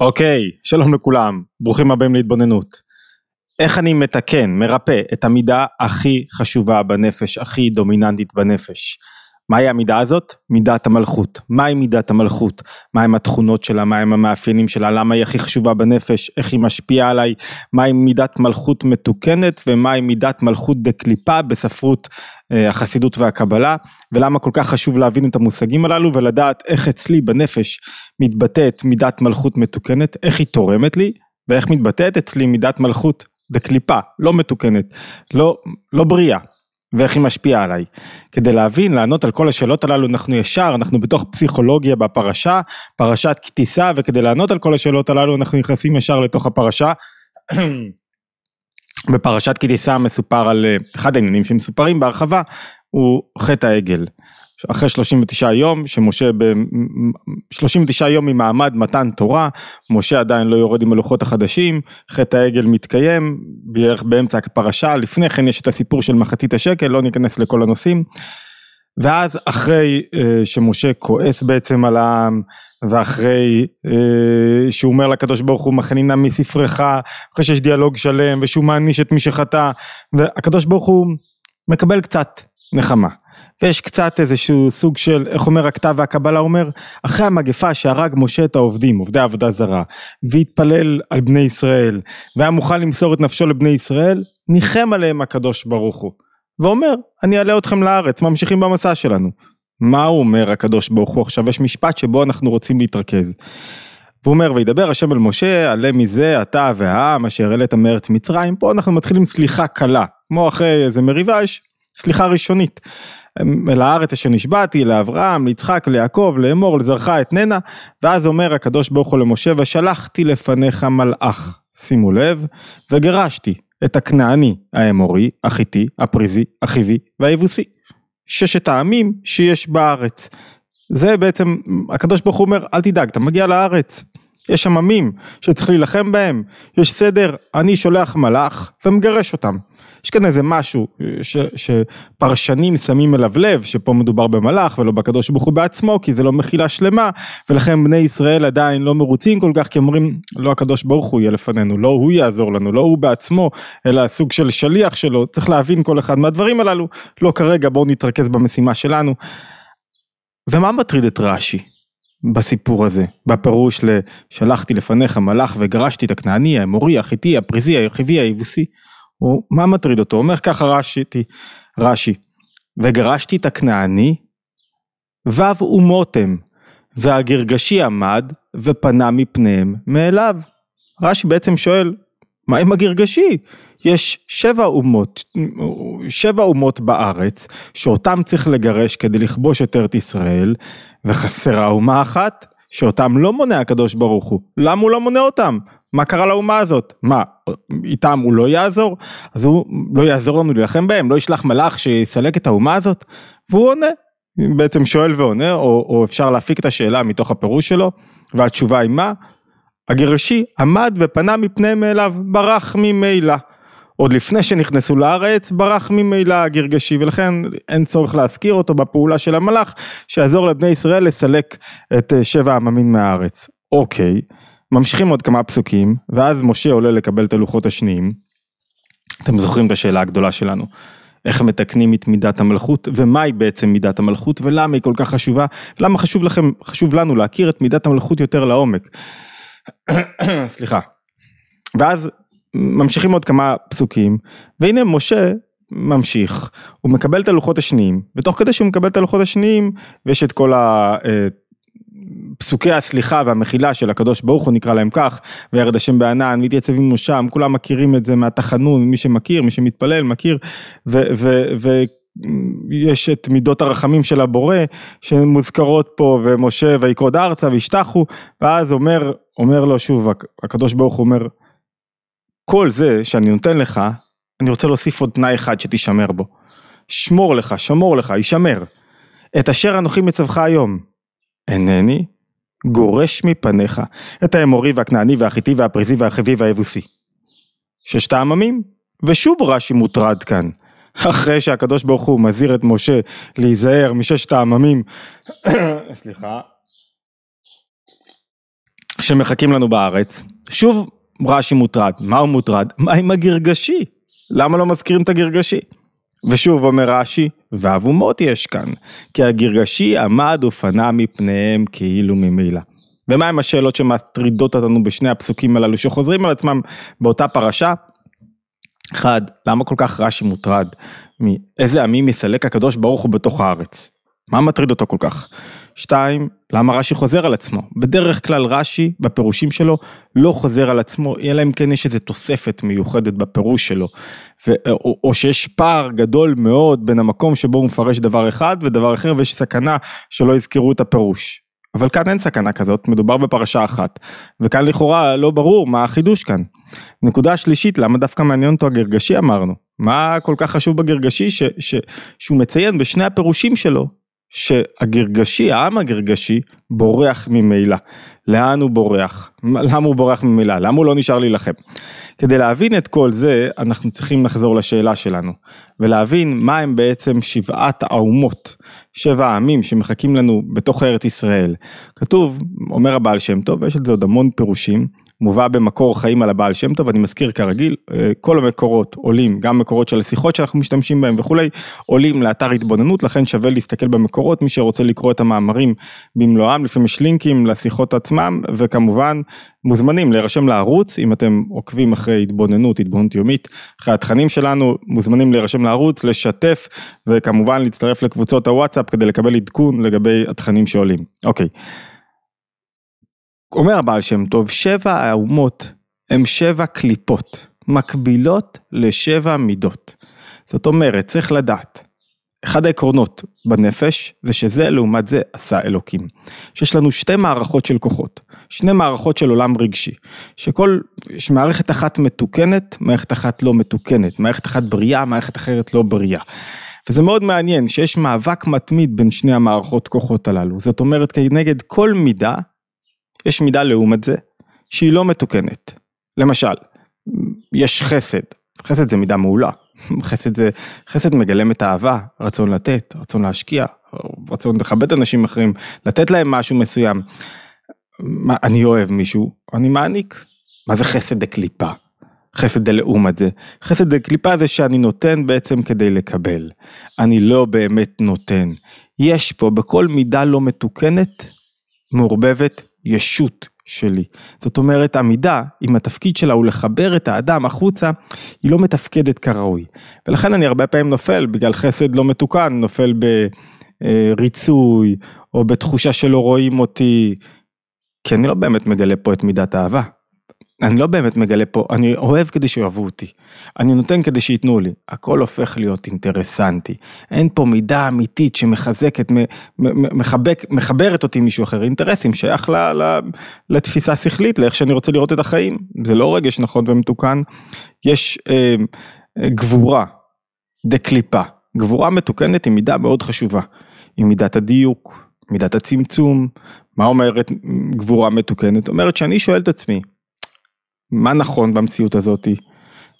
אוקיי, שלום לכולם, ברוכים הבאים להתבוננות. איך אני מתקן, מרפא את המידה הכי חשובה בנפש, הכי דומיננטית בנפש. מהי המידה הזאת? מידת המלכות. מהי מידת המלכות? מהם התכונות שלה? מהם המאפיינים שלה? למה היא הכי חשובה בנפש? איך היא משפיעה עליי? מהי מידת מלכות מתוקנת? ומהי מידת מלכות דקליפה בספרות אה, החסידות והקבלה? ולמה כל כך חשוב להבין את המושגים הללו ולדעת איך אצלי בנפש מתבטאת מידת מלכות מתוקנת, איך היא תורמת לי, ואיך מתבטאת אצלי מידת מלכות דקליפה, לא מתוקנת, לא, לא בריאה. ואיך היא משפיעה עליי. כדי להבין, לענות על כל השאלות הללו, אנחנו ישר, אנחנו בתוך פסיכולוגיה בפרשה, פרשת כתיסה, וכדי לענות על כל השאלות הללו, אנחנו נכנסים ישר לתוך הפרשה. בפרשת כתיסה מסופר על אה, אחד העניינים שמסופרים בהרחבה, הוא חטא העגל. אחרי 39 יום, שמשה ב... 39 יום ממעמד מתן תורה, משה עדיין לא יורד עם הלוחות החדשים, חטא העגל מתקיים, בערך באמצע הפרשה, לפני כן יש את הסיפור של מחצית השקל, לא ניכנס לכל הנושאים. ואז אחרי אה, שמשה כועס בעצם על העם, ואחרי אה, שהוא אומר לקדוש ברוך הוא מכנינה מספרך, אחרי שיש דיאלוג שלם, ושהוא מעניש את מי שחטא, והקדוש ברוך הוא מקבל קצת נחמה. ויש קצת איזשהו סוג של, איך אומר הכתב והקבלה אומר, אחרי המגפה שהרג משה את העובדים, עובדי עבודה זרה, והתפלל על בני ישראל, והיה מוכן למסור את נפשו לבני ישראל, ניחם עליהם הקדוש ברוך הוא. ואומר, אני אעלה אתכם לארץ, ממשיכים במסע שלנו. מה הוא אומר הקדוש ברוך הוא? עכשיו יש משפט שבו אנחנו רוצים להתרכז. והוא אומר, וידבר השם אל משה, עלה מזה אתה והעם אשר העלית מארץ מצרים, פה אנחנו מתחילים סליחה קלה, כמו אחרי איזה מריבה יש סליחה ראשונית. אל הארץ אשר נשבעתי לאברהם, ליצחק, ליעקב, לאמור, לזרעך אתננה, ואז אומר הקדוש ברוך הוא למשה, ושלחתי לפניך מלאך, שימו לב, וגירשתי את הכנעני, האמורי, החיתי, הפריזי, החיבי והיבוסי. ששת העמים שיש בארץ. זה בעצם, הקדוש ברוך הוא אומר, אל תדאג, אתה מגיע לארץ, יש שם עמים שצריך להילחם בהם, יש סדר, אני שולח מלאך ומגרש אותם. יש כאן איזה משהו ש, שפרשנים שמים אליו לב, שפה מדובר במלאך ולא בקדוש ברוך הוא בעצמו, כי זה לא מחילה שלמה, ולכן בני ישראל עדיין לא מרוצים כל כך, כי אומרים, לא הקדוש ברוך הוא יהיה לפנינו, לא הוא יעזור לנו, לא הוא בעצמו, אלא סוג של שליח שלו, צריך להבין כל אחד מהדברים הללו, לא כרגע, בואו נתרכז במשימה שלנו. ומה מטריד את רש"י? בסיפור הזה, בפירוש ל"שלחתי לפניך מלאך וגרשתי את הכנעני, האמורי, החיתי, הפריזי, היחיבי, היבוסי". הוא, מה מטריד אותו? אומר ככה רש"י, רש"י, וגרשתי את הכנעני, וו אומות הם, והגרגשי עמד ופנה מפניהם מאליו. רש"י בעצם שואל, מה עם הגרגשי? יש שבע אומות, שבע אומות בארץ, שאותם צריך לגרש כדי לכבוש את ארץ ישראל, וחסרה אומה אחת, שאותם לא מונע הקדוש ברוך הוא. למה הוא לא מונע אותם? מה קרה לאומה הזאת? מה, איתם הוא לא יעזור? אז הוא לא יעזור לנו להילחם בהם? לא ישלח מלאך שיסלק את האומה הזאת? והוא עונה, בעצם שואל ועונה, או, או אפשר להפיק את השאלה מתוך הפירוש שלו, והתשובה היא מה? הגירשי עמד ופנה מפניהם מאליו, ברח ממילא. עוד לפני שנכנסו לארץ, ברח ממילא הגרגשי, ולכן אין צורך להזכיר אותו בפעולה של המלאך, שיעזור לבני ישראל לסלק את שבע עממים מהארץ. אוקיי. ממשיכים עוד כמה פסוקים, ואז משה עולה לקבל את הלוחות השניים. אתם זוכרים את השאלה הגדולה שלנו. איך מתקנים את מידת המלכות, ומהי בעצם מידת המלכות, ולמה היא כל כך חשובה, ולמה חשוב לכם, חשוב לנו להכיר את מידת המלכות יותר לעומק. סליחה. ואז ממשיכים עוד כמה פסוקים, והנה משה ממשיך, הוא מקבל את הלוחות השניים, ותוך כדי שהוא מקבל את הלוחות השניים, ויש את כל ה... אה, פסוקי הסליחה והמחילה של הקדוש ברוך הוא נקרא להם כך, וירד השם בענן, והתייצב עמו שם, כולם מכירים את זה מהתחנון, מי שמכיר, מי שמתפלל מכיר, ויש את מידות הרחמים של הבורא שמוזכרות פה, ומשה ויקרוד ארצה וישתחו, ואז אומר, אומר לו שוב, הקדוש ברוך הוא אומר, כל זה שאני נותן לך, אני רוצה להוסיף עוד תנאי אחד שתישמר בו. שמור לך, שמור לך, יישמר. את אשר אנוכי מצווך היום. אינני גורש מפניך את האמורי והכנעני והחיטי והפריזי והחיבי והיבוסי. ששת העממים, ושוב רש"י מוטרד כאן. אחרי שהקדוש ברוך הוא מזהיר את משה להיזהר מששת העממים, סליחה, שמחכים לנו בארץ, שוב רש"י מוטרד, מה הוא מוטרד? מה עם הגרגשי? למה לא מזכירים את הגרגשי? ושוב אומר רש"י, ואבומות יש כאן, כי הגרגשי עמד ופנה מפניהם כאילו ממילא. ומהם השאלות שמטרידות אותנו בשני הפסוקים הללו שחוזרים על עצמם באותה פרשה? אחד, למה כל כך רש"י מוטרד מאיזה עמים יסלק הקדוש ברוך הוא בתוך הארץ? מה מטריד אותו כל כך? שתיים, למה רש"י חוזר על עצמו? בדרך כלל רש"י בפירושים שלו לא חוזר על עצמו, אלא אם כן יש איזו תוספת מיוחדת בפירוש שלו, ו, או, או שיש פער גדול מאוד בין המקום שבו הוא מפרש דבר אחד ודבר אחר ויש סכנה שלא יזכרו את הפירוש. אבל כאן אין סכנה כזאת, מדובר בפרשה אחת, וכאן לכאורה לא ברור מה החידוש כאן. נקודה שלישית, למה דווקא מעניין אותו הגרגשי אמרנו? מה כל כך חשוב בגרגשי ש, ש, שהוא מציין בשני הפירושים שלו שהגרגשי, העם הגרגשי, בורח ממילא. לאן הוא בורח? למה הוא בורח ממילא? למה הוא לא נשאר להילחם? כדי להבין את כל זה, אנחנו צריכים לחזור לשאלה שלנו, ולהבין מה הם בעצם שבעת האומות, שבע העמים שמחכים לנו בתוך ארץ ישראל. כתוב, אומר הבעל שם טוב, ויש על זה עוד המון פירושים, מובא במקור חיים על הבעל שם טוב, אני מזכיר כרגיל, אה, כל המקורות עולים, גם מקורות של השיחות שאנחנו משתמשים בהם וכולי, עולים לאתר התבוננות, לכן שווה להסתכל במקורות, מי שרוצה לקרוא את המאמרים במלואם, לפעמים יש לינקים לשיחות עצמם, וכמובן מוזמנים להירשם לערוץ, אם אתם עוקבים אחרי התבוננות, התבוננות יומית, אחרי התכנים שלנו, מוזמנים להירשם לערוץ, לשתף, וכמובן להצטרף לקבוצות הוואטסאפ כדי לקבל עדכון לגבי התכנים שעולים. אוקיי. אומר הבעל שם טוב, שבע האומות הם שבע קליפות, מקבילות לשבע מידות. זאת אומרת, צריך לדעת, אחד העקרונות בנפש זה שזה לעומת זה עשה אלוקים. שיש לנו שתי מערכות של כוחות, שני מערכות של עולם רגשי, שכל, יש מערכת אחת מתוקנת, מערכת אחת לא מתוקנת, מערכת אחת בריאה, מערכת אחרת לא בריאה. וזה מאוד מעניין שיש מאבק מתמיד בין שני המערכות כוחות הללו, זאת אומרת כנגד כל מידה יש מידה לעומת זה, שהיא לא מתוקנת. למשל, יש חסד, חסד זה מידה מעולה, חסד זה, חסד מגלם את האהבה, רצון לתת, רצון להשקיע, רצון לכבד אנשים אחרים, לתת להם משהו מסוים. מה, אני אוהב מישהו, אני מעניק. מה זה חסד דקליפה? חסד דלעומת זה. חסד דקליפה זה שאני נותן בעצם כדי לקבל. אני לא באמת נותן. יש פה בכל מידה לא מתוקנת, מעורבבת ישות שלי. זאת אומרת, עמידה, אם התפקיד שלה הוא לחבר את האדם החוצה, היא לא מתפקדת כראוי. ולכן אני הרבה פעמים נופל, בגלל חסד לא מתוקן, נופל בריצוי, או בתחושה שלא רואים אותי, כי אני לא באמת מגלה פה את מידת האהבה. אני לא באמת מגלה פה, אני אוהב כדי שאוהבו אותי, אני נותן כדי שייתנו לי, הכל הופך להיות אינטרסנטי, אין פה מידה אמיתית שמחזקת, מחבק, מחברת אותי עם מישהו אחר, אינטרסים שייך ל, ל, לתפיסה שכלית, לאיך שאני רוצה לראות את החיים, זה לא רגש נכון ומתוקן, יש אה, גבורה דקליפה, גבורה מתוקנת היא מידה מאוד חשובה, היא מידת הדיוק, מידת הצמצום, מה אומרת גבורה מתוקנת? אומרת שאני שואל את עצמי, מה נכון במציאות הזאתי,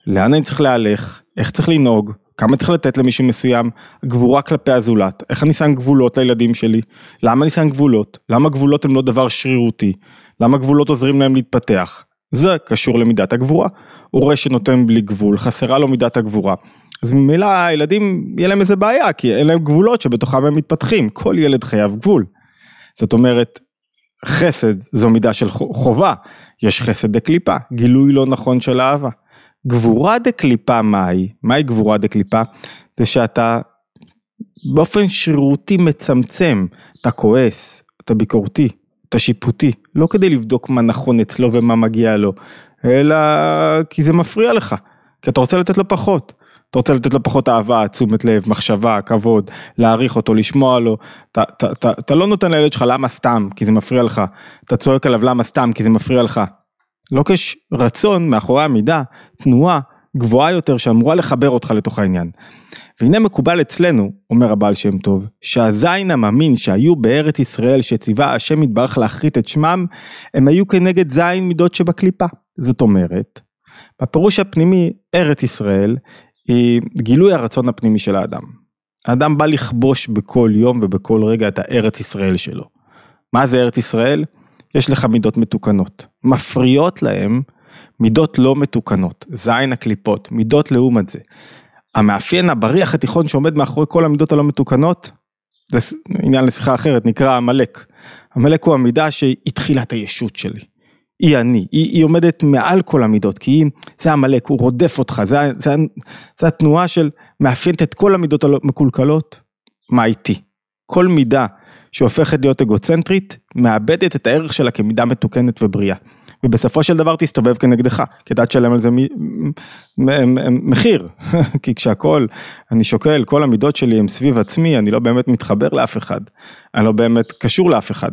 לאן אני צריך להלך, איך צריך לנהוג, כמה צריך לתת למישהו מסוים, גבורה כלפי הזולת, איך אני שם גבולות לילדים שלי, למה אני שם גבולות, למה גבולות הם לא דבר שרירותי, למה גבולות עוזרים להם להתפתח, זה קשור למידת הגבורה, הורה שנותן בלי גבול, חסרה לו מידת הגבורה. אז ממילא הילדים יהיה להם איזה בעיה, כי אין להם גבולות שבתוכם הם מתפתחים, כל ילד חייב גבול. זאת אומרת, חסד זו מידה של חובה, יש חסד דקליפה, גילוי לא נכון של אהבה. גבורה דקליפה מהי? מהי גבורה דקליפה? זה שאתה באופן שרירותי מצמצם, אתה כועס, אתה ביקורתי, אתה שיפוטי, לא כדי לבדוק מה נכון אצלו ומה מגיע לו, אלא כי זה מפריע לך, כי אתה רוצה לתת לו פחות. אתה רוצה לתת לו פחות אהבה, תשומת לב, מחשבה, כבוד, להעריך אותו, לשמוע לו, אתה, אתה, אתה, אתה לא נותן לילד שלך למה סתם, כי זה מפריע לך, אתה צועק עליו למה סתם, כי זה מפריע לך. לא כשיש רצון מאחורי המידה, תנועה גבוהה יותר שאמורה לחבר אותך לתוך העניין. והנה מקובל אצלנו, אומר הבעל שם טוב, שהזין המאמין שהיו בארץ ישראל שציווה השם יתברך להכרית את שמם, הם היו כנגד זין מידות שבקליפה. זאת אומרת, בפירוש הפנימי, ארץ ישראל היא גילוי הרצון הפנימי של האדם. האדם בא לכבוש בכל יום ובכל רגע את הארץ ישראל שלו. מה זה ארץ ישראל? יש לך מידות מתוקנות. מפריעות להם מידות לא מתוקנות, זין הקליפות, מידות לעומת זה. המאפיין הבריח התיכון שעומד מאחורי כל המידות הלא מתוקנות, זה עניין לשיחה אחרת, נקרא עמלק. עמלק הוא המידה שהיא תחילת הישות שלי. היא אני, היא, היא עומדת מעל כל המידות, כי היא, זה עמלק, הוא רודף אותך, זה, זה, זה התנועה של מאפיינת את כל המידות המקולקלות, מה איתי. כל מידה שהופכת להיות אגוצנטרית, מאבדת את הערך שלה כמידה מתוקנת ובריאה. ובסופו של דבר תסתובב כנגדך, כי אתה תשלם על זה מחיר, כי כשהכל, אני שוקל, כל המידות שלי הם סביב עצמי, אני לא באמת מתחבר לאף אחד, אני לא באמת קשור לאף אחד.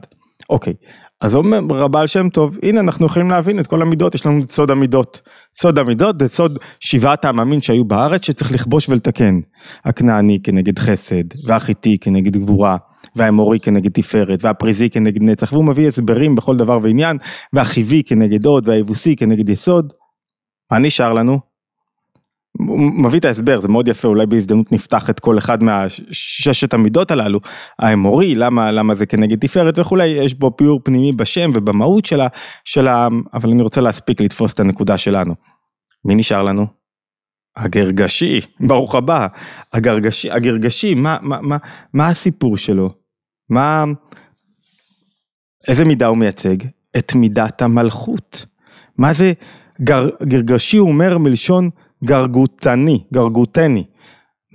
אוקיי, אז אומר רב"ל שם טוב, הנה אנחנו יכולים להבין את כל המידות, יש לנו את סוד המידות. סוד המידות זה סוד שבעת העממין שהיו בארץ שצריך לכבוש ולתקן. הכנעני כנגד חסד, והחיטי כנגד גבורה, והאמורי כנגד תפארת, והפריזי כנגד נצח, והוא מביא הסברים בכל דבר ועניין, והחיבי כנגד הוד, והיבוסי כנגד יסוד. מה נשאר לנו? מביא את ההסבר, זה מאוד יפה, אולי בהזדמנות נפתח את כל אחד מהששת המידות הללו, האמורי, למה, למה זה כנגד תפארת וכולי, יש בו פיור פנימי בשם ובמהות של העם, אבל אני רוצה להספיק לתפוס את הנקודה שלנו. מי נשאר לנו? הגרגשי, ברוך הבא, הגרגשי, הגרגשי, מה, מה, מה, מה הסיפור שלו? מה, איזה מידה הוא מייצג? את מידת המלכות. מה זה גר, גרגשי אומר מלשון גרגותני, גרגותני.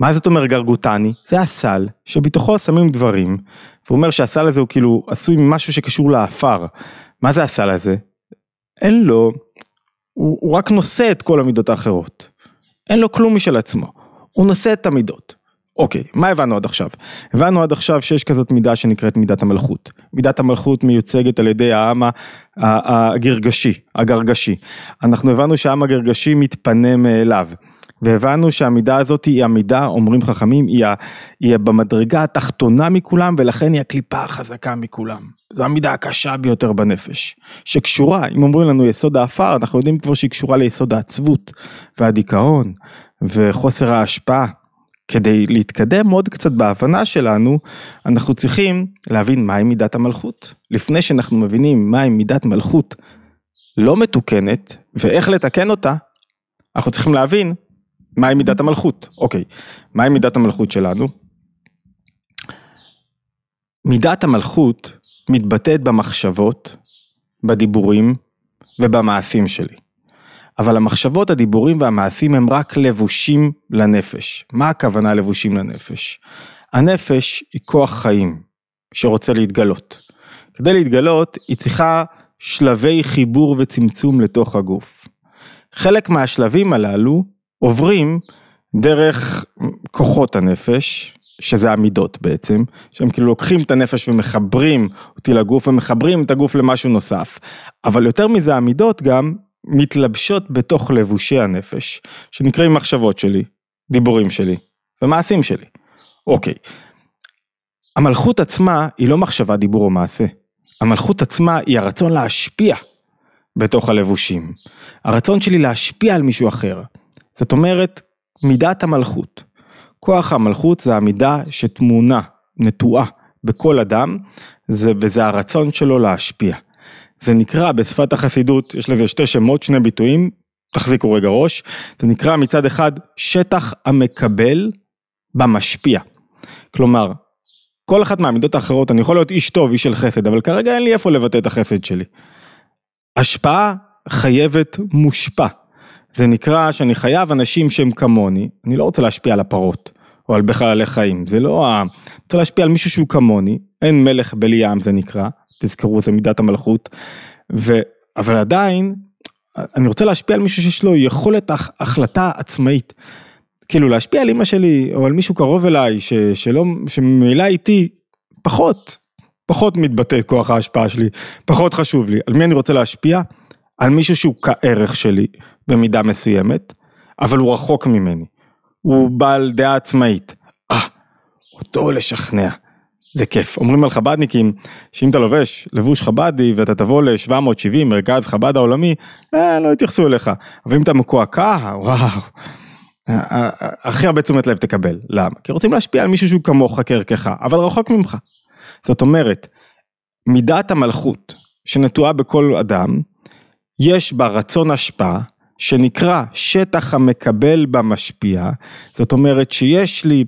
מה זאת אומר גרגותני? זה הסל שבתוכו שמים דברים, והוא אומר שהסל הזה הוא כאילו עשוי ממשהו שקשור לעפר. מה זה הסל הזה? אין לו, הוא, הוא רק נושא את כל המידות האחרות. אין לו כלום משל עצמו, הוא נושא את המידות. אוקיי, מה הבנו עד עכשיו? הבנו עד עכשיו שיש כזאת מידה שנקראת מידת המלכות. מידת המלכות מיוצגת על ידי העם הגרגשי, הגרגשי. אנחנו הבנו שהעם הגרגשי מתפנה מאליו. והבנו שהמידה הזאת היא המידה, אומרים חכמים, היא, היא במדרגה התחתונה מכולם ולכן היא הקליפה החזקה מכולם. זו המידה הקשה ביותר בנפש, שקשורה, אם אומרים לנו יסוד האפר, אנחנו יודעים כבר שהיא קשורה ליסוד העצבות והדיכאון וחוסר ההשפעה. כדי להתקדם עוד קצת בהבנה שלנו, אנחנו צריכים להבין מהי מידת המלכות. לפני שאנחנו מבינים מהי מידת מלכות לא מתוקנת ואיך לתקן אותה, אנחנו צריכים להבין מהי מידת המלכות. אוקיי, מהי מידת המלכות שלנו? מידת המלכות מתבטאת במחשבות, בדיבורים ובמעשים שלי. אבל המחשבות, הדיבורים והמעשים הם רק לבושים לנפש. מה הכוונה לבושים לנפש? הנפש היא כוח חיים שרוצה להתגלות. כדי להתגלות היא צריכה שלבי חיבור וצמצום לתוך הגוף. חלק מהשלבים הללו עוברים דרך כוחות הנפש, שזה המידות בעצם, שהם כאילו לוקחים את הנפש ומחברים אותי לגוף ומחברים את הגוף למשהו נוסף. אבל יותר מזה המידות גם מתלבשות בתוך לבושי הנפש, שנקראים מחשבות שלי, דיבורים שלי ומעשים שלי. אוקיי, המלכות עצמה היא לא מחשבה, דיבור או מעשה. המלכות עצמה היא הרצון להשפיע בתוך הלבושים. הרצון שלי להשפיע על מישהו אחר. זאת אומרת, מידת המלכות. כוח המלכות זה המידה שתמונה, נטועה בכל אדם, זה, וזה הרצון שלו להשפיע. זה נקרא בשפת החסידות, יש לזה שתי שמות, שני ביטויים, תחזיקו רגע ראש, זה נקרא מצד אחד שטח המקבל במשפיע. כלומר, כל אחת מהמידות האחרות, אני יכול להיות איש טוב, איש של חסד, אבל כרגע אין לי איפה לבטא את החסד שלי. השפעה חייבת מושפע. זה נקרא שאני חייב אנשים שהם כמוני, אני לא רוצה להשפיע על הפרות, או על בחללי חיים, זה לא ה... אני רוצה להשפיע על מישהו שהוא כמוני, אין מלך בלי עם זה נקרא, תזכרו זה מידת המלכות, ו... אבל עדיין, אני רוצה להשפיע על מישהו שיש לו יכולת החלטה עצמאית. כאילו להשפיע על אמא שלי, או על מישהו קרוב אליי, ש... שלא, שממילא איתי, פחות, פחות מתבטא את כוח ההשפעה שלי, פחות חשוב לי. על מי אני רוצה להשפיע? על מישהו שהוא כערך שלי, במידה מסוימת, אבל הוא רחוק ממני. הוא בעל דעה עצמאית. אה, אותו לשכנע. זה כיף. אומרים על חבדניקים, שאם אתה לובש לבוש חבדי ואתה תבוא ל-770, מרכז חב"ד העולמי, אה, לא יתייחסו אליך. אבל אם אתה מקועקע, וואו, הכי הרבה תשומת לב תקבל. למה? כי רוצים להשפיע על מישהו שהוא כמוך, כערכך, אבל רחוק ממך. זאת אומרת, מידת המלכות שנטועה בכל אדם, יש בה רצון השפעה, שנקרא שטח המקבל במשפיע, זאת אומרת שיש לי,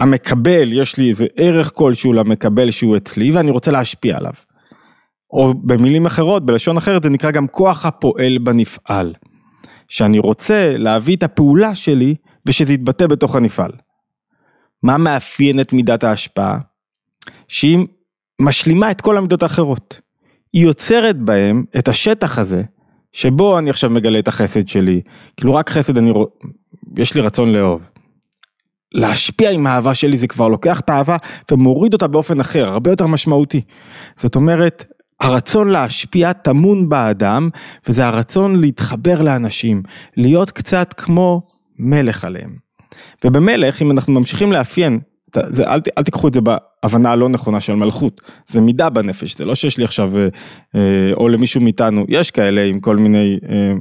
המקבל, יש לי איזה ערך כלשהו למקבל שהוא אצלי ואני רוצה להשפיע עליו. או במילים אחרות, בלשון אחרת, זה נקרא גם כוח הפועל בנפעל. שאני רוצה להביא את הפעולה שלי ושזה יתבטא בתוך הנפעל. מה מאפיין את מידת ההשפעה? שהיא משלימה את כל המידות האחרות. היא יוצרת בהם את השטח הזה, שבו אני עכשיו מגלה את החסד שלי, כאילו רק חסד אני יש לי רצון לאהוב. להשפיע עם האהבה שלי זה כבר לוקח את האהבה ומוריד אותה באופן אחר, הרבה יותר משמעותי. זאת אומרת, הרצון להשפיע טמון באדם, וזה הרצון להתחבר לאנשים, להיות קצת כמו מלך עליהם. ובמלך, אם אנחנו ממשיכים לאפיין, זה, אל, אל תיקחו את זה בהבנה הלא נכונה של מלכות, זה מידה בנפש, זה לא שיש לי עכשיו, אה, אה, או למישהו מאיתנו, יש כאלה עם כל מיני אה,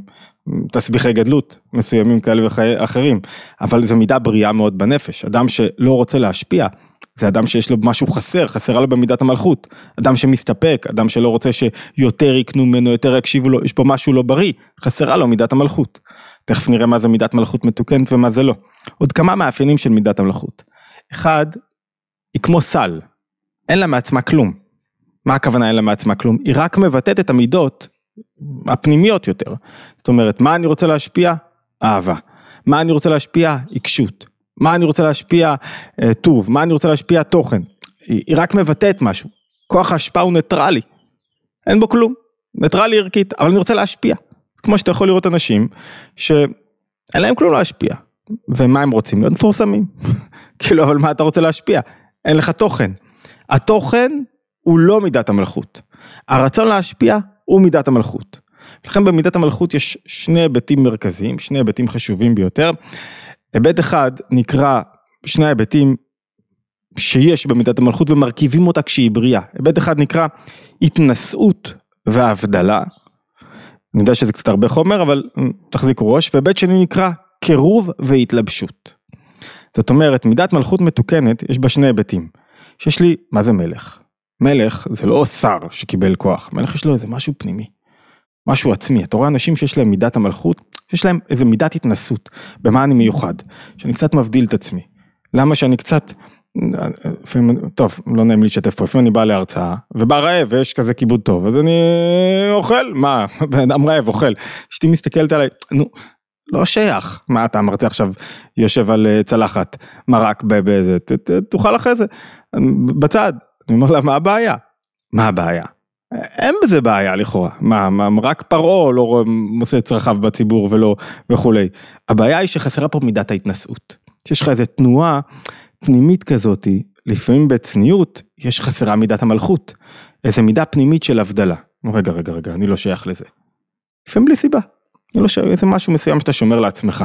תסביכי גדלות מסוימים כאלה ואחרים, אבל זו מידה בריאה מאוד בנפש, אדם שלא רוצה להשפיע, זה אדם שיש לו משהו חסר, חסרה לו במידת המלכות. אדם שמסתפק, אדם שלא רוצה שיותר יקנו ממנו, יותר יקשיבו לו, יש פה משהו לא בריא, חסרה לו מידת המלכות. תכף נראה מה זה מידת מלכות מתוקנת ומה זה לא. עוד כמה מאפיינים של מידת המלכות. אחד, היא כמו סל, אין לה מעצמה כלום. מה הכוונה אין לה מעצמה כלום? היא רק מבטאת את המידות הפנימיות יותר. זאת אומרת, מה אני רוצה להשפיע? אהבה. מה אני רוצה להשפיע? עיקשות. מה אני רוצה להשפיע אה, טוב, מה אני רוצה להשפיע תוכן. היא, רק מבטאת משהו. כוח ההשפעה הוא ניטרלי. אין בו כלום. ניטרלי ערכית, אבל אני רוצה להשפיע. כמו שאתה יכול לראות אנשים שאין להם כלום להשפיע. ומה הם רוצים? להיות מפורסמים. כאילו, אבל מה אתה רוצה להשפיע? אין לך תוכן. התוכן הוא לא מידת המלכות. הרצון להשפיע הוא מידת המלכות. לכן במידת המלכות יש שני היבטים מרכזיים, שני היבטים חשובים ביותר. היבט אחד נקרא שני ההיבטים שיש במידת המלכות ומרכיבים אותה כשהיא בריאה. היבט אחד נקרא התנשאות והבדלה. אני יודע שזה קצת הרבה חומר, אבל תחזיקו ראש. והיבט שני נקרא קירוב והתלבשות. זאת אומרת, מידת מלכות מתוקנת, יש בה שני היבטים. שיש לי, מה זה מלך? מלך זה לא שר שקיבל כוח, מלך יש לו איזה משהו פנימי. משהו עצמי, אתה רואה אנשים שיש להם מידת המלכות, יש להם איזה מידת התנסות, במה אני מיוחד, שאני קצת מבדיל את עצמי. למה שאני קצת, לפעמים, טוב, לא נעים לי לשתף פה, לפעמים אני בא להרצאה, ובא רעב ויש כזה כיבוד טוב, אז אני אוכל, מה, בן אדם רעב אוכל, אשתי מסתכלת עליי, נו, לא שייך, מה אתה מרצה עכשיו יושב על אה, צלחת מרק באיזה, תאכל אחרי זה, בצד, אני אומר לה מה הבעיה, מה הבעיה, אין בזה בעיה לכאורה, מה, מה רק פרעה לא עושה את צרכיו בציבור ולא וכולי. הבעיה היא שחסרה פה מידת ההתנשאות. שיש לך איזה תנועה פנימית כזאתי, לפעמים בצניעות, יש חסרה מידת המלכות. איזה מידה פנימית של הבדלה. רגע, רגע, רגע, אני לא שייך לזה. לפעמים בלי סיבה. אני לא שייך, איזה משהו מסוים שאתה שומר לעצמך.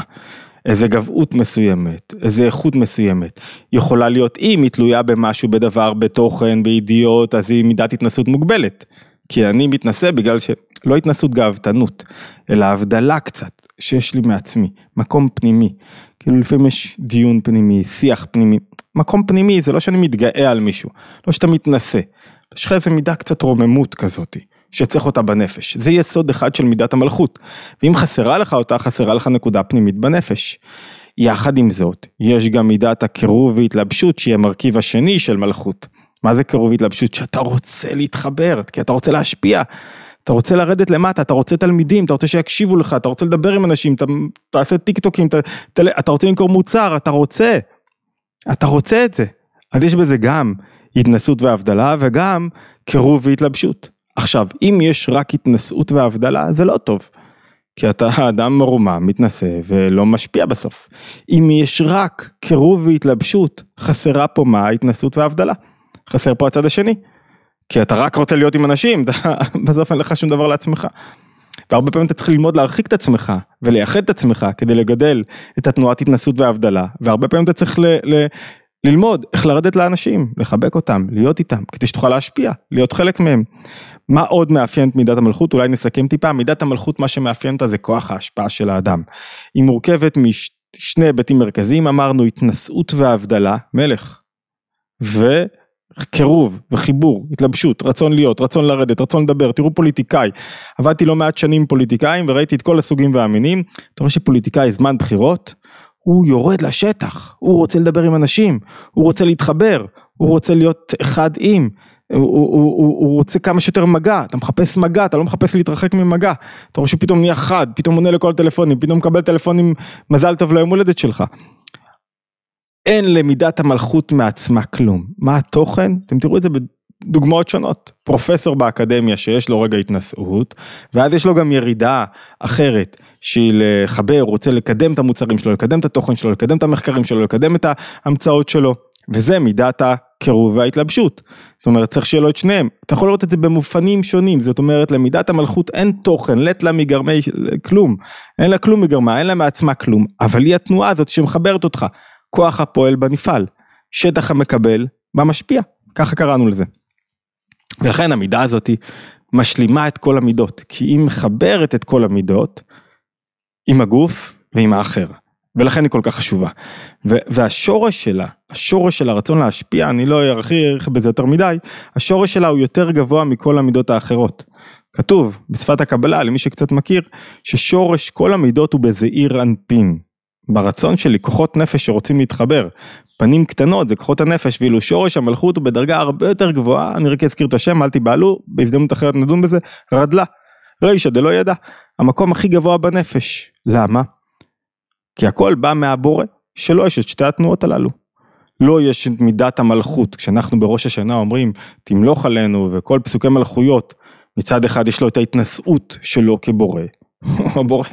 איזה גבהות מסוימת, איזה איכות מסוימת. יכולה להיות אם היא תלויה במשהו, בדבר, בתוכן, בידיעות, אז היא מידת התנסות מוגבלת. כי אני מתנשא בגלל שלא התנסות גאוותנות, אלא הבדלה קצת שיש לי מעצמי, מקום פנימי. כאילו לפעמים יש דיון פנימי, שיח פנימי. מקום פנימי זה לא שאני מתגאה על מישהו, לא שאתה מתנשא. יש לך איזה מידה קצת רוממות כזאתי. שצריך אותה בנפש. זה יסוד אחד של מידת המלכות. ואם חסרה לך אותה, חסרה לך נקודה פנימית בנפש. יחד עם זאת, יש גם מידת הקירוב והתלבשות שהיא המרכיב השני של מלכות. מה זה קירוב והתלבשות? שאתה רוצה להתחבר, כי אתה רוצה להשפיע. אתה רוצה לרדת למטה, אתה רוצה תלמידים, אתה רוצה שיקשיבו לך, אתה רוצה לדבר עם אנשים, אתה תעשה טיק טוקים, אתה, אתה רוצה למכור מוצר, אתה רוצה. אתה רוצה את זה. אז יש בזה גם התנסות והבדלה וגם קירוב והתלבשות. עכשיו, אם יש רק התנשאות והבדלה, זה לא טוב. כי אתה אדם מרומם, מתנשא ולא משפיע בסוף. אם יש רק קירוב והתלבשות, חסרה פה מה? התנסות והבדלה. חסר פה הצד השני. כי אתה רק רוצה להיות עם אנשים, בסוף אין לך שום דבר לעצמך. והרבה פעמים אתה צריך ללמוד להרחיק את עצמך ולייחד את עצמך כדי לגדל את התנועת התנסות והבדלה, והרבה פעמים אתה צריך ל, ל, ללמוד איך לרדת לאנשים, לחבק אותם, להיות איתם, כדי שתוכל להשפיע, להיות חלק מהם. מה עוד מאפיין את מידת המלכות? אולי נסכם טיפה, מידת המלכות מה שמאפיין אותה זה כוח ההשפעה של האדם. היא מורכבת משני היבטים מרכזיים, אמרנו התנשאות והבדלה, מלך, קירוב וחיבור, התלבשות, רצון להיות, רצון לרדת, רצון לדבר, תראו פוליטיקאי, עבדתי לא מעט שנים פוליטיקאים וראיתי את כל הסוגים והמינים, אתה רואה שפוליטיקאי זמן בחירות, הוא יורד לשטח, הוא רוצה לדבר עם אנשים, הוא רוצה להתחבר, הוא רוצה להיות אחד עם, הוא, הוא, הוא, הוא רוצה כמה שיותר מגע, אתה מחפש מגע, אתה לא מחפש להתרחק ממגע, אתה רואה שפתאום נהיה חד, פתאום עונה לכל הטלפונים, פתאום מקבל טלפונים מזל טוב ליום הולדת שלך. אין למידת המלכות מעצמה כלום. מה התוכן? אתם תראו את זה בדוגמאות שונות. פרופסור באקדמיה שיש לו רגע התנשאות, ואז יש לו גם ירידה אחרת שהיא לחבר, הוא רוצה לקדם את המוצרים שלו, לקדם את התוכן שלו, לקדם את המחקרים שלו, לקדם את ההמצאות שלו, וזה מידת הקירוב וההתלבשות. זאת אומרת, צריך שיהיה לו את שניהם. אתה יכול לראות את זה במופנים שונים, זאת אומרת, למידת המלכות אין תוכן, לט לה מגרמי כלום. אין לה כלום מגרמה, אין לה מעצמה כלום, אבל היא התנועה הזאת שמחברת אותך. כוח הפועל בנפעל, שטח המקבל במשפיע, ככה קראנו לזה. ולכן המידה הזאת משלימה את כל המידות, כי היא מחברת את כל המידות עם הגוף ועם האחר. ולכן היא כל כך חשובה. והשורש שלה, השורש של הרצון להשפיע, אני לא ארחיך בזה יותר מדי, השורש שלה הוא יותר גבוה מכל המידות האחרות. כתוב בשפת הקבלה, למי שקצת מכיר, ששורש כל המידות הוא בזעיר אנפין. ברצון שלי, כוחות נפש שרוצים להתחבר. פנים קטנות זה כוחות הנפש, ואילו שורש המלכות הוא בדרגה הרבה יותר גבוהה, אני רק אזכיר את השם, אל תיבהלו, בהזדמנות אחרת נדון בזה, רדלה. רישא דלא ידע, המקום הכי גבוה בנפש. למה? כי הכל בא מהבורא, שלא יש את שתי התנועות הללו. לא יש את מידת המלכות, כשאנחנו בראש השנה אומרים תמלוך עלינו וכל פסוקי מלכויות, מצד אחד יש לו את ההתנשאות שלו כבורא, הבורא,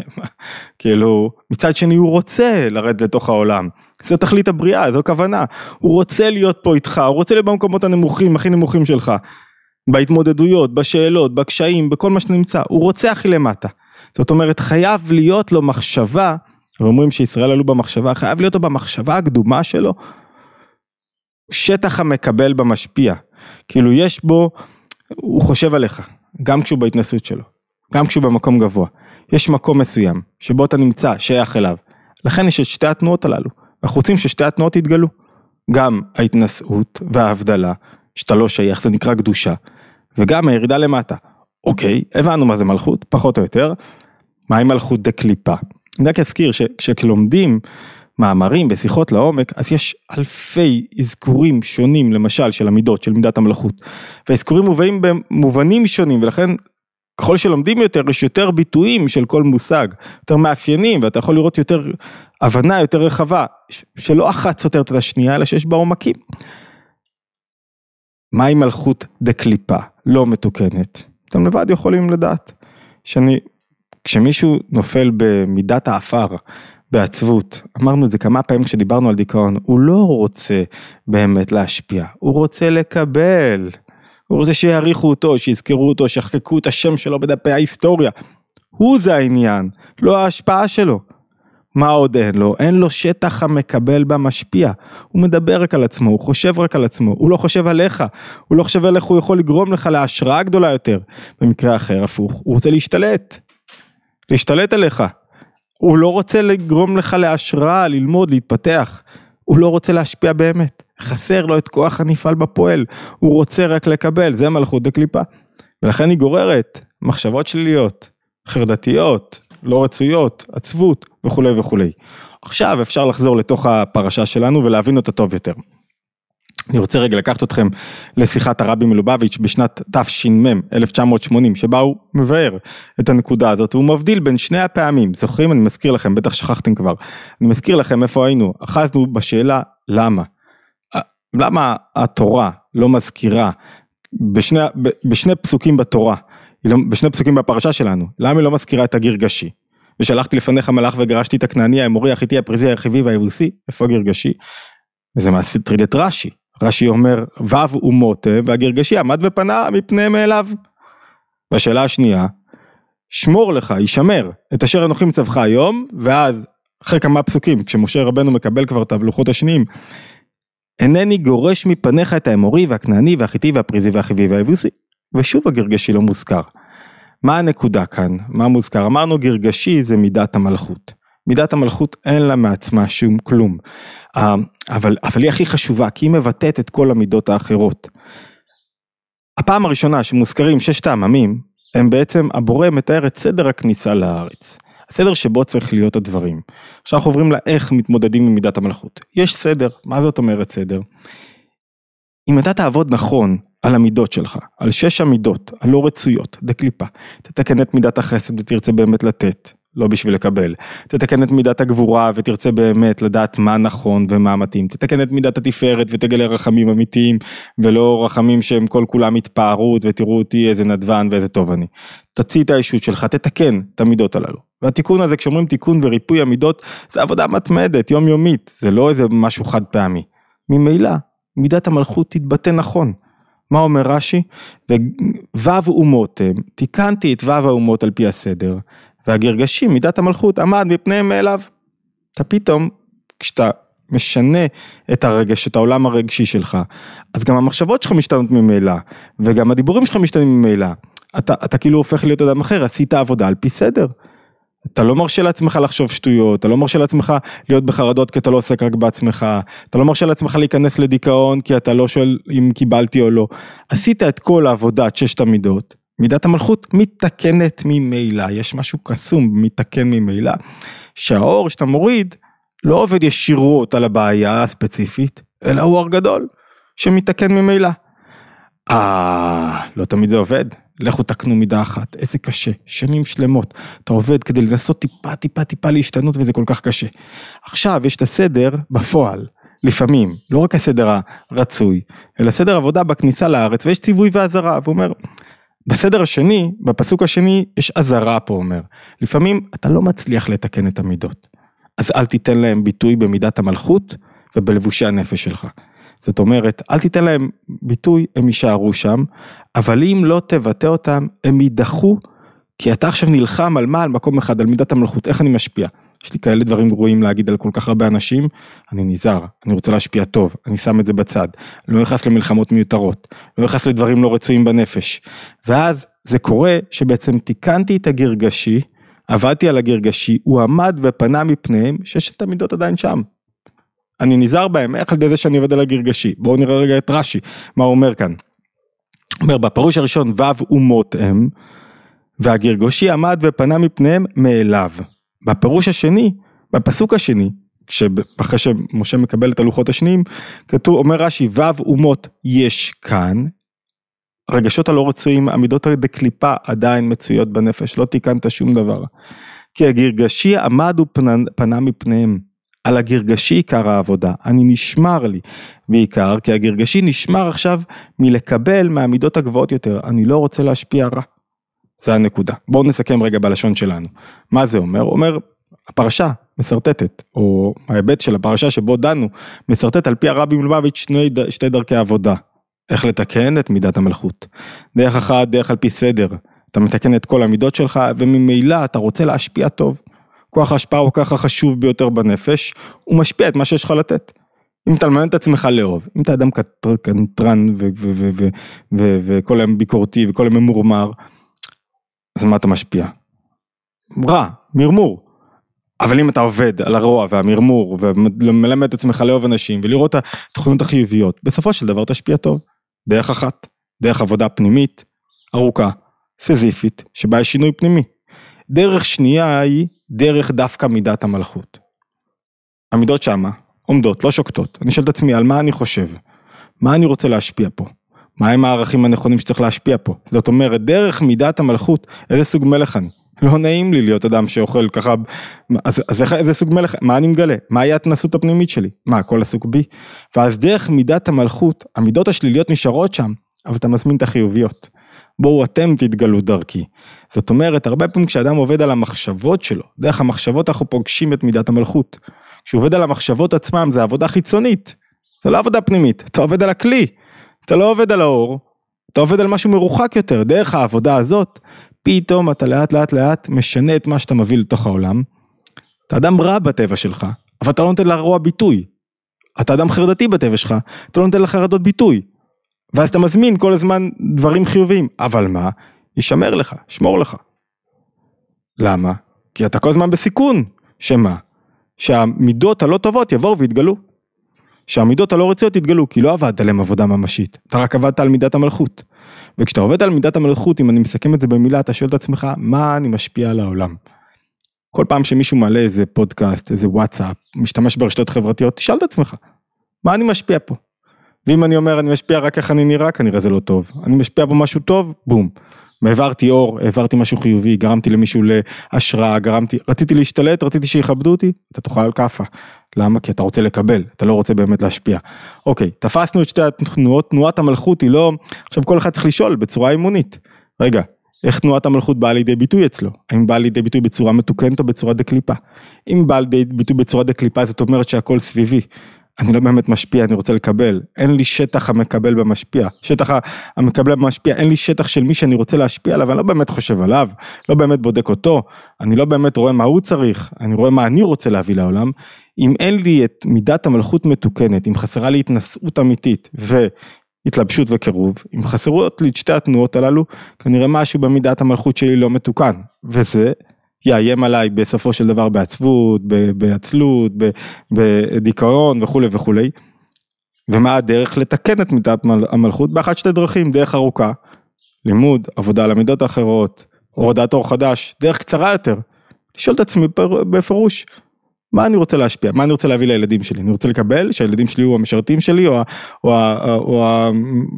כאילו, מצד שני הוא רוצה לרדת לתוך העולם, זו תכלית הבריאה, זו כוונה, הוא רוצה להיות פה איתך, הוא רוצה להיות במקומות הנמוכים, הכי נמוכים שלך, בהתמודדויות, בשאלות, בקשיים, בכל מה שנמצא, הוא רוצה הכי למטה, זאת אומרת חייב להיות לו מחשבה, ואומרים שישראל עלו במחשבה, חייב להיות במחשבה הקדומה שלו, שטח המקבל במשפיע, כאילו יש בו, הוא חושב עליך, גם כשהוא בהתנסות שלו, גם כשהוא במקום גבוה. יש מקום מסוים שבו אתה נמצא, שייך אליו. לכן יש את שתי התנועות הללו. אנחנו רוצים ששתי התנועות יתגלו. גם ההתנשאות וההבדלה, שאתה לא שייך, זה נקרא קדושה, וגם הירידה למטה. אוקיי, הבנו מה זה מלכות, פחות או יותר. מהי מלכות דקליפה? אני רק אזכיר שכשלומדים מאמרים ושיחות לעומק, אז יש אלפי אזכורים שונים, למשל, של המידות, של מידת המלכות. והאזכורים מובאים במובנים שונים, ולכן ככל שלומדים יותר, יש יותר ביטויים של כל מושג, יותר מאפיינים, ואתה יכול לראות יותר הבנה יותר רחבה, שלא אחת סותרת את השנייה, אלא שיש בה עומקים. מהי מלכות דקליפה, לא מתוקנת? אתם לבד יכולים לדעת. שאני, כשמישהו נופל במידת האפר, בעצבות, אמרנו את זה כמה פעמים כשדיברנו על דיכאון, הוא לא רוצה באמת להשפיע, הוא רוצה לקבל. הוא רוצה שיעריכו אותו, שיזכרו אותו, שיחקקו את השם שלו בדפי ההיסטוריה. הוא זה העניין, לא ההשפעה שלו. מה עוד אין לו? אין לו שטח המקבל במשפיע. הוא מדבר רק על עצמו, הוא חושב רק על עצמו, הוא לא חושב עליך, הוא לא חושב על איך הוא יכול לגרום לך להשראה גדולה יותר. במקרה אחר, הפוך, הוא רוצה להשתלט. להשתלט עליך. הוא לא רוצה לגרום לך להשראה, ללמוד, להתפתח. הוא לא רוצה להשפיע באמת. חסר לו את כוח הנפעל בפועל, הוא רוצה רק לקבל, זה מלכות דקליפה. ולכן היא גוררת מחשבות שליליות, חרדתיות, לא רצויות, עצבות וכולי וכולי. עכשיו אפשר לחזור לתוך הפרשה שלנו ולהבין אותה טוב יותר. אני רוצה רגע לקחת אתכם לשיחת הרבי מלובביץ' בשנת תש"מ 1980 שבה הוא מבאר את הנקודה הזאת והוא מבדיל בין שני הפעמים. זוכרים? אני מזכיר לכם בטח שכחתם כבר. אני מזכיר לכם איפה היינו. אחזנו בשאלה למה? למה התורה לא מזכירה בשני, בשני פסוקים בתורה, לא, בשני פסוקים בפרשה שלנו, למה היא לא מזכירה את הגרגשי? ושלחתי לפניך מלאך וגרשתי את הכנעני, האמורי, החיטי, הפריזי, הרכיבי והיבוסי, איפה הגרגשי? וזה מעשי טריד את רש"י, רש"י אומר ו' אומות והגרגשי עמד ופנה מפניהם מאליו. והשאלה השנייה, שמור לך, יישמר, את אשר אנוכי מצווך היום, ואז אחרי כמה פסוקים, כשמשה רבנו מקבל כבר את הלוחות השניים, אינני גורש מפניך את האמורי והכנעני והחיטי והפריזי והחיבי והיבוסי. ושוב הגרגשי לא מוזכר. מה הנקודה כאן? מה מוזכר? אמרנו גרגשי זה מידת המלכות. מידת המלכות אין לה מעצמה שום כלום. אבל, אבל היא הכי חשובה, כי היא מבטאת את כל המידות האחרות. הפעם הראשונה שמוזכרים ששת העממים, הם בעצם, הבורא מתאר את סדר הכניסה לארץ. הסדר שבו צריך להיות הדברים. עכשיו אנחנו עוברים לאיך מתמודדים עם מידת המלכות. יש סדר, מה זאת אומרת סדר? אם אתה תעבוד נכון על המידות שלך, על שש המידות הלא רצויות, דקליפה, תתקן את מידת החסד ותרצה באמת לתת, לא בשביל לקבל, תתקן את מידת הגבורה ותרצה באמת לדעת מה נכון ומה מתאים, תתקן את מידת התפארת ותגלה רחמים אמיתיים ולא רחמים שהם כל כולם התפארות ותראו אותי איזה נדבן ואיזה טוב אני. תוציא את האישות שלך, תתקן את המידות הללו. והתיקון הזה, כשאומרים תיקון וריפוי המידות, זה עבודה מתמדת, יומיומית, זה לא איזה משהו חד פעמי. ממילא, מידת המלכות תתבטא נכון. מה אומר רש"י? וו אומות הם, תיקנתי את וו האומות על פי הסדר, והגרגשים, מידת המלכות, עמד מפניהם מאליו. אתה פתאום, כשאתה משנה את הרגש, את העולם הרגשי שלך, אז גם המחשבות שלך משתנות ממילא, וגם הדיבורים שלך משתנים ממילא. אתה, אתה כאילו הופך להיות אדם אחר, עשית עבודה על פי סדר. אתה לא מרשה לעצמך לחשוב שטויות, אתה לא מרשה לעצמך להיות בחרדות כי אתה לא עוסק רק בעצמך, אתה לא מרשה לעצמך להיכנס לדיכאון כי אתה לא שואל אם קיבלתי או לא. עשית את כל העבודה, את ששת המידות, מידת המלכות מתקנת ממילא, יש משהו קסום מתקן ממילא, שהאור שאתה מוריד לא עובד ישירות על הבעיה הספציפית, אלא הוא אור גדול שמתקן ממילא. אה, לא תמיד זה עובד. לכו תקנו מידה אחת, איזה קשה, שנים שלמות, אתה עובד כדי לנסות טיפה טיפה טיפה להשתנות וזה כל כך קשה. עכשיו יש את הסדר בפועל, לפעמים, לא רק הסדר הרצוי, אלא סדר עבודה בכניסה לארץ ויש ציווי ואזהרה, והוא אומר, בסדר השני, בפסוק השני, יש אזהרה פה אומר, לפעמים אתה לא מצליח לתקן את המידות, אז אל תיתן להם ביטוי במידת המלכות ובלבושי הנפש שלך. זאת אומרת, אל תיתן להם ביטוי, הם יישארו שם, אבל אם לא תבטא אותם, הם יידחו, כי אתה עכשיו נלחם על מה? על מקום אחד, על מידת המלכות, איך אני משפיע? יש לי כאלה דברים גרועים להגיד על כל כך הרבה אנשים, אני נזהר, אני רוצה להשפיע טוב, אני שם את זה בצד, לא נכנס למלחמות מיותרות, לא נכנס לדברים לא רצויים בנפש. ואז זה קורה שבעצם תיקנתי את הגרגשי, עבדתי על הגרגשי, הוא עמד ופנה מפניהם, ששת המידות עדיין שם. אני נזהר בהם, איך על ידי זה שאני עובד על הגרגשי. בואו נראה רגע את רש"י, מה הוא אומר כאן. הוא אומר, בפירוש הראשון, ו' אומות הם, והגרגושי עמד ופנה מפניהם מאליו. בפירוש השני, בפסוק השני, אחרי שמשה מקבל את הלוחות השניים, כתוב, אומר רש"י, ו' אומות יש כאן, הרגשות הלא רצויים, המידות הדקליפה עדיין מצויות בנפש, לא תיקנת שום דבר. כי הגרגשי עמד ופנה מפניהם. על הגרגשי עיקר העבודה, אני נשמר לי בעיקר, כי הגרגשי נשמר עכשיו מלקבל מהמידות הגבוהות יותר, אני לא רוצה להשפיע רע. זה הנקודה. בואו נסכם רגע בלשון שלנו. מה זה אומר? אומר, הפרשה משרטטת, או ההיבט של הפרשה שבו דנו, משרטט על פי הרבי מלובביץ' שני, שתי דרכי עבודה. איך לתקן את מידת המלכות. דרך אחת, דרך על פי סדר. אתה מתקן את כל המידות שלך, וממילא אתה רוצה להשפיע טוב. כוח ההשפעה הוא ככה חשוב ביותר בנפש, הוא משפיע את מה שיש לך לתת. אם אתה לממן את עצמך לאהוב, אם אתה אדם קנטרן וכל היום ביקורתי וכל היום ממורמר, אז מה אתה משפיע? רע, מרמור. אבל אם אתה עובד על הרוע והמרמור ומלמד את עצמך לאהוב אנשים ולראות את התכונות החיוביות, בסופו של דבר תשפיע טוב. דרך אחת, דרך עבודה פנימית, ארוכה, סזיפית, שבה יש שינוי פנימי. דרך שנייה היא דרך דווקא מידת המלכות. המידות שמה, עומדות, לא שוקטות. אני שואל את עצמי, על מה אני חושב? מה אני רוצה להשפיע פה? מהם הערכים הנכונים שצריך להשפיע פה? זאת אומרת, דרך מידת המלכות, איזה סוג מלך אני? לא נעים לי להיות אדם שאוכל ככה, אז, אז איך, איזה סוג מלך, מה אני מגלה? מהי ההתנסות הפנימית שלי? מה, הכל עסוק בי? ואז דרך מידת המלכות, המידות השליליות נשארות שם, אבל אתה מזמין את החיוביות. בואו אתם תתגלו דרכי. זאת אומרת, הרבה פעמים כשאדם עובד על המחשבות שלו, דרך המחשבות אנחנו פוגשים את מידת המלכות. כשהוא עובד על המחשבות עצמם, זה עבודה חיצונית, זה לא עבודה פנימית, אתה עובד על הכלי, אתה לא עובד על האור, אתה עובד על משהו מרוחק יותר, דרך העבודה הזאת, פתאום אתה לאט לאט לאט משנה את מה שאתה מביא לתוך העולם. אתה אדם רע בטבע שלך, אבל אתה לא נותן לרוע ביטוי. אתה אדם חרדתי בטבע שלך, אתה לא נותן לחרדות ביטוי. ואז אתה מזמין כל הזמן דברים חיוביים, אבל מה? יישמר לך, שמור לך. למה? כי אתה כל הזמן בסיכון, שמה? שהמידות הלא טובות יבואו ויתגלו. שהמידות הלא רצויות יתגלו, כי לא עבדת עליהם עבודה ממשית, אתה רק עבדת על מידת המלכות. וכשאתה עובד על מידת המלכות, אם אני מסכם את זה במילה, אתה שואל את עצמך, מה אני משפיע על העולם? כל פעם שמישהו מעלה איזה פודקאסט, איזה וואטסאפ, משתמש ברשתות חברתיות, תשאל את עצמך, מה אני משפיע פה? ואם אני אומר אני משפיע רק איך אני נראה, כנראה זה לא טוב. אני משפיע בו משהו טוב, בום. העברתי אור, העברתי משהו חיובי, גרמתי למישהו להשראה, גרמתי, רציתי להשתלט, רציתי שיכבדו אותי, אתה תאכל כאפה. למה? כי אתה רוצה לקבל, אתה לא רוצה באמת להשפיע. אוקיי, תפסנו את שתי התנועות, תנועת המלכות היא לא, עכשיו כל אחד צריך לשאול בצורה אימונית. רגע, איך תנועת המלכות באה לידי ביטוי אצלו? האם באה לידי ביטוי בצורה מתוקנת או בצורה דקליפה? אם באה לידי ביטוי בצורה דקליפה זאת אומרת שהכל סביבי. אני לא באמת משפיע, אני רוצה לקבל. אין לי שטח המקבל במשפיע. שטח המקבל במשפיע, אין לי שטח של מי שאני רוצה להשפיע עליו, אני לא באמת חושב עליו, לא באמת בודק אותו, אני לא באמת רואה מה הוא צריך, אני רואה מה אני רוצה להביא לעולם. אם אין לי את מידת המלכות מתוקנת, אם חסרה לי התנשאות אמיתית והתלבשות וקירוב, אם חסרות לי את שתי התנועות הללו, כנראה משהו במידת המלכות שלי לא מתוקן. וזה יאיים עליי בסופו של דבר בעצבות, בעצלות, בדיכאון וכולי וכולי. ומה הדרך לתקן את מידת המלכות? באחת שתי דרכים, דרך ארוכה, לימוד, עבודה על המידות האחרות, הורדת אור חדש, דרך קצרה יותר. לשאול את עצמי בפירוש, מה אני רוצה להשפיע, מה אני רוצה להביא לילדים שלי, אני רוצה לקבל שהילדים שלי יהיו המשרתים שלי או, או, או, או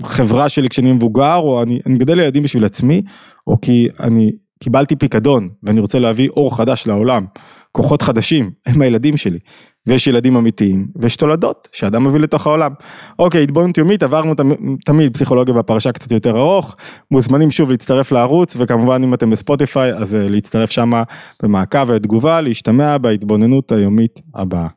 החברה שלי כשאני מבוגר, או אני, אני גדל לילדים בשביל עצמי, או כי אני קיבלתי פיקדון ואני רוצה להביא אור חדש לעולם, כוחות חדשים, הם הילדים שלי. ויש ילדים אמיתיים, ויש תולדות שאדם מביא לתוך העולם. אוקיי, התבוננות יומית, עברנו תמיד פסיכולוגיה בפרשה קצת יותר ארוך, מוזמנים שוב להצטרף לערוץ, וכמובן אם אתם בספוטיפיי, אז אה, להצטרף שמה במעקב ותגובה, להשתמע בהתבוננות היומית הבאה.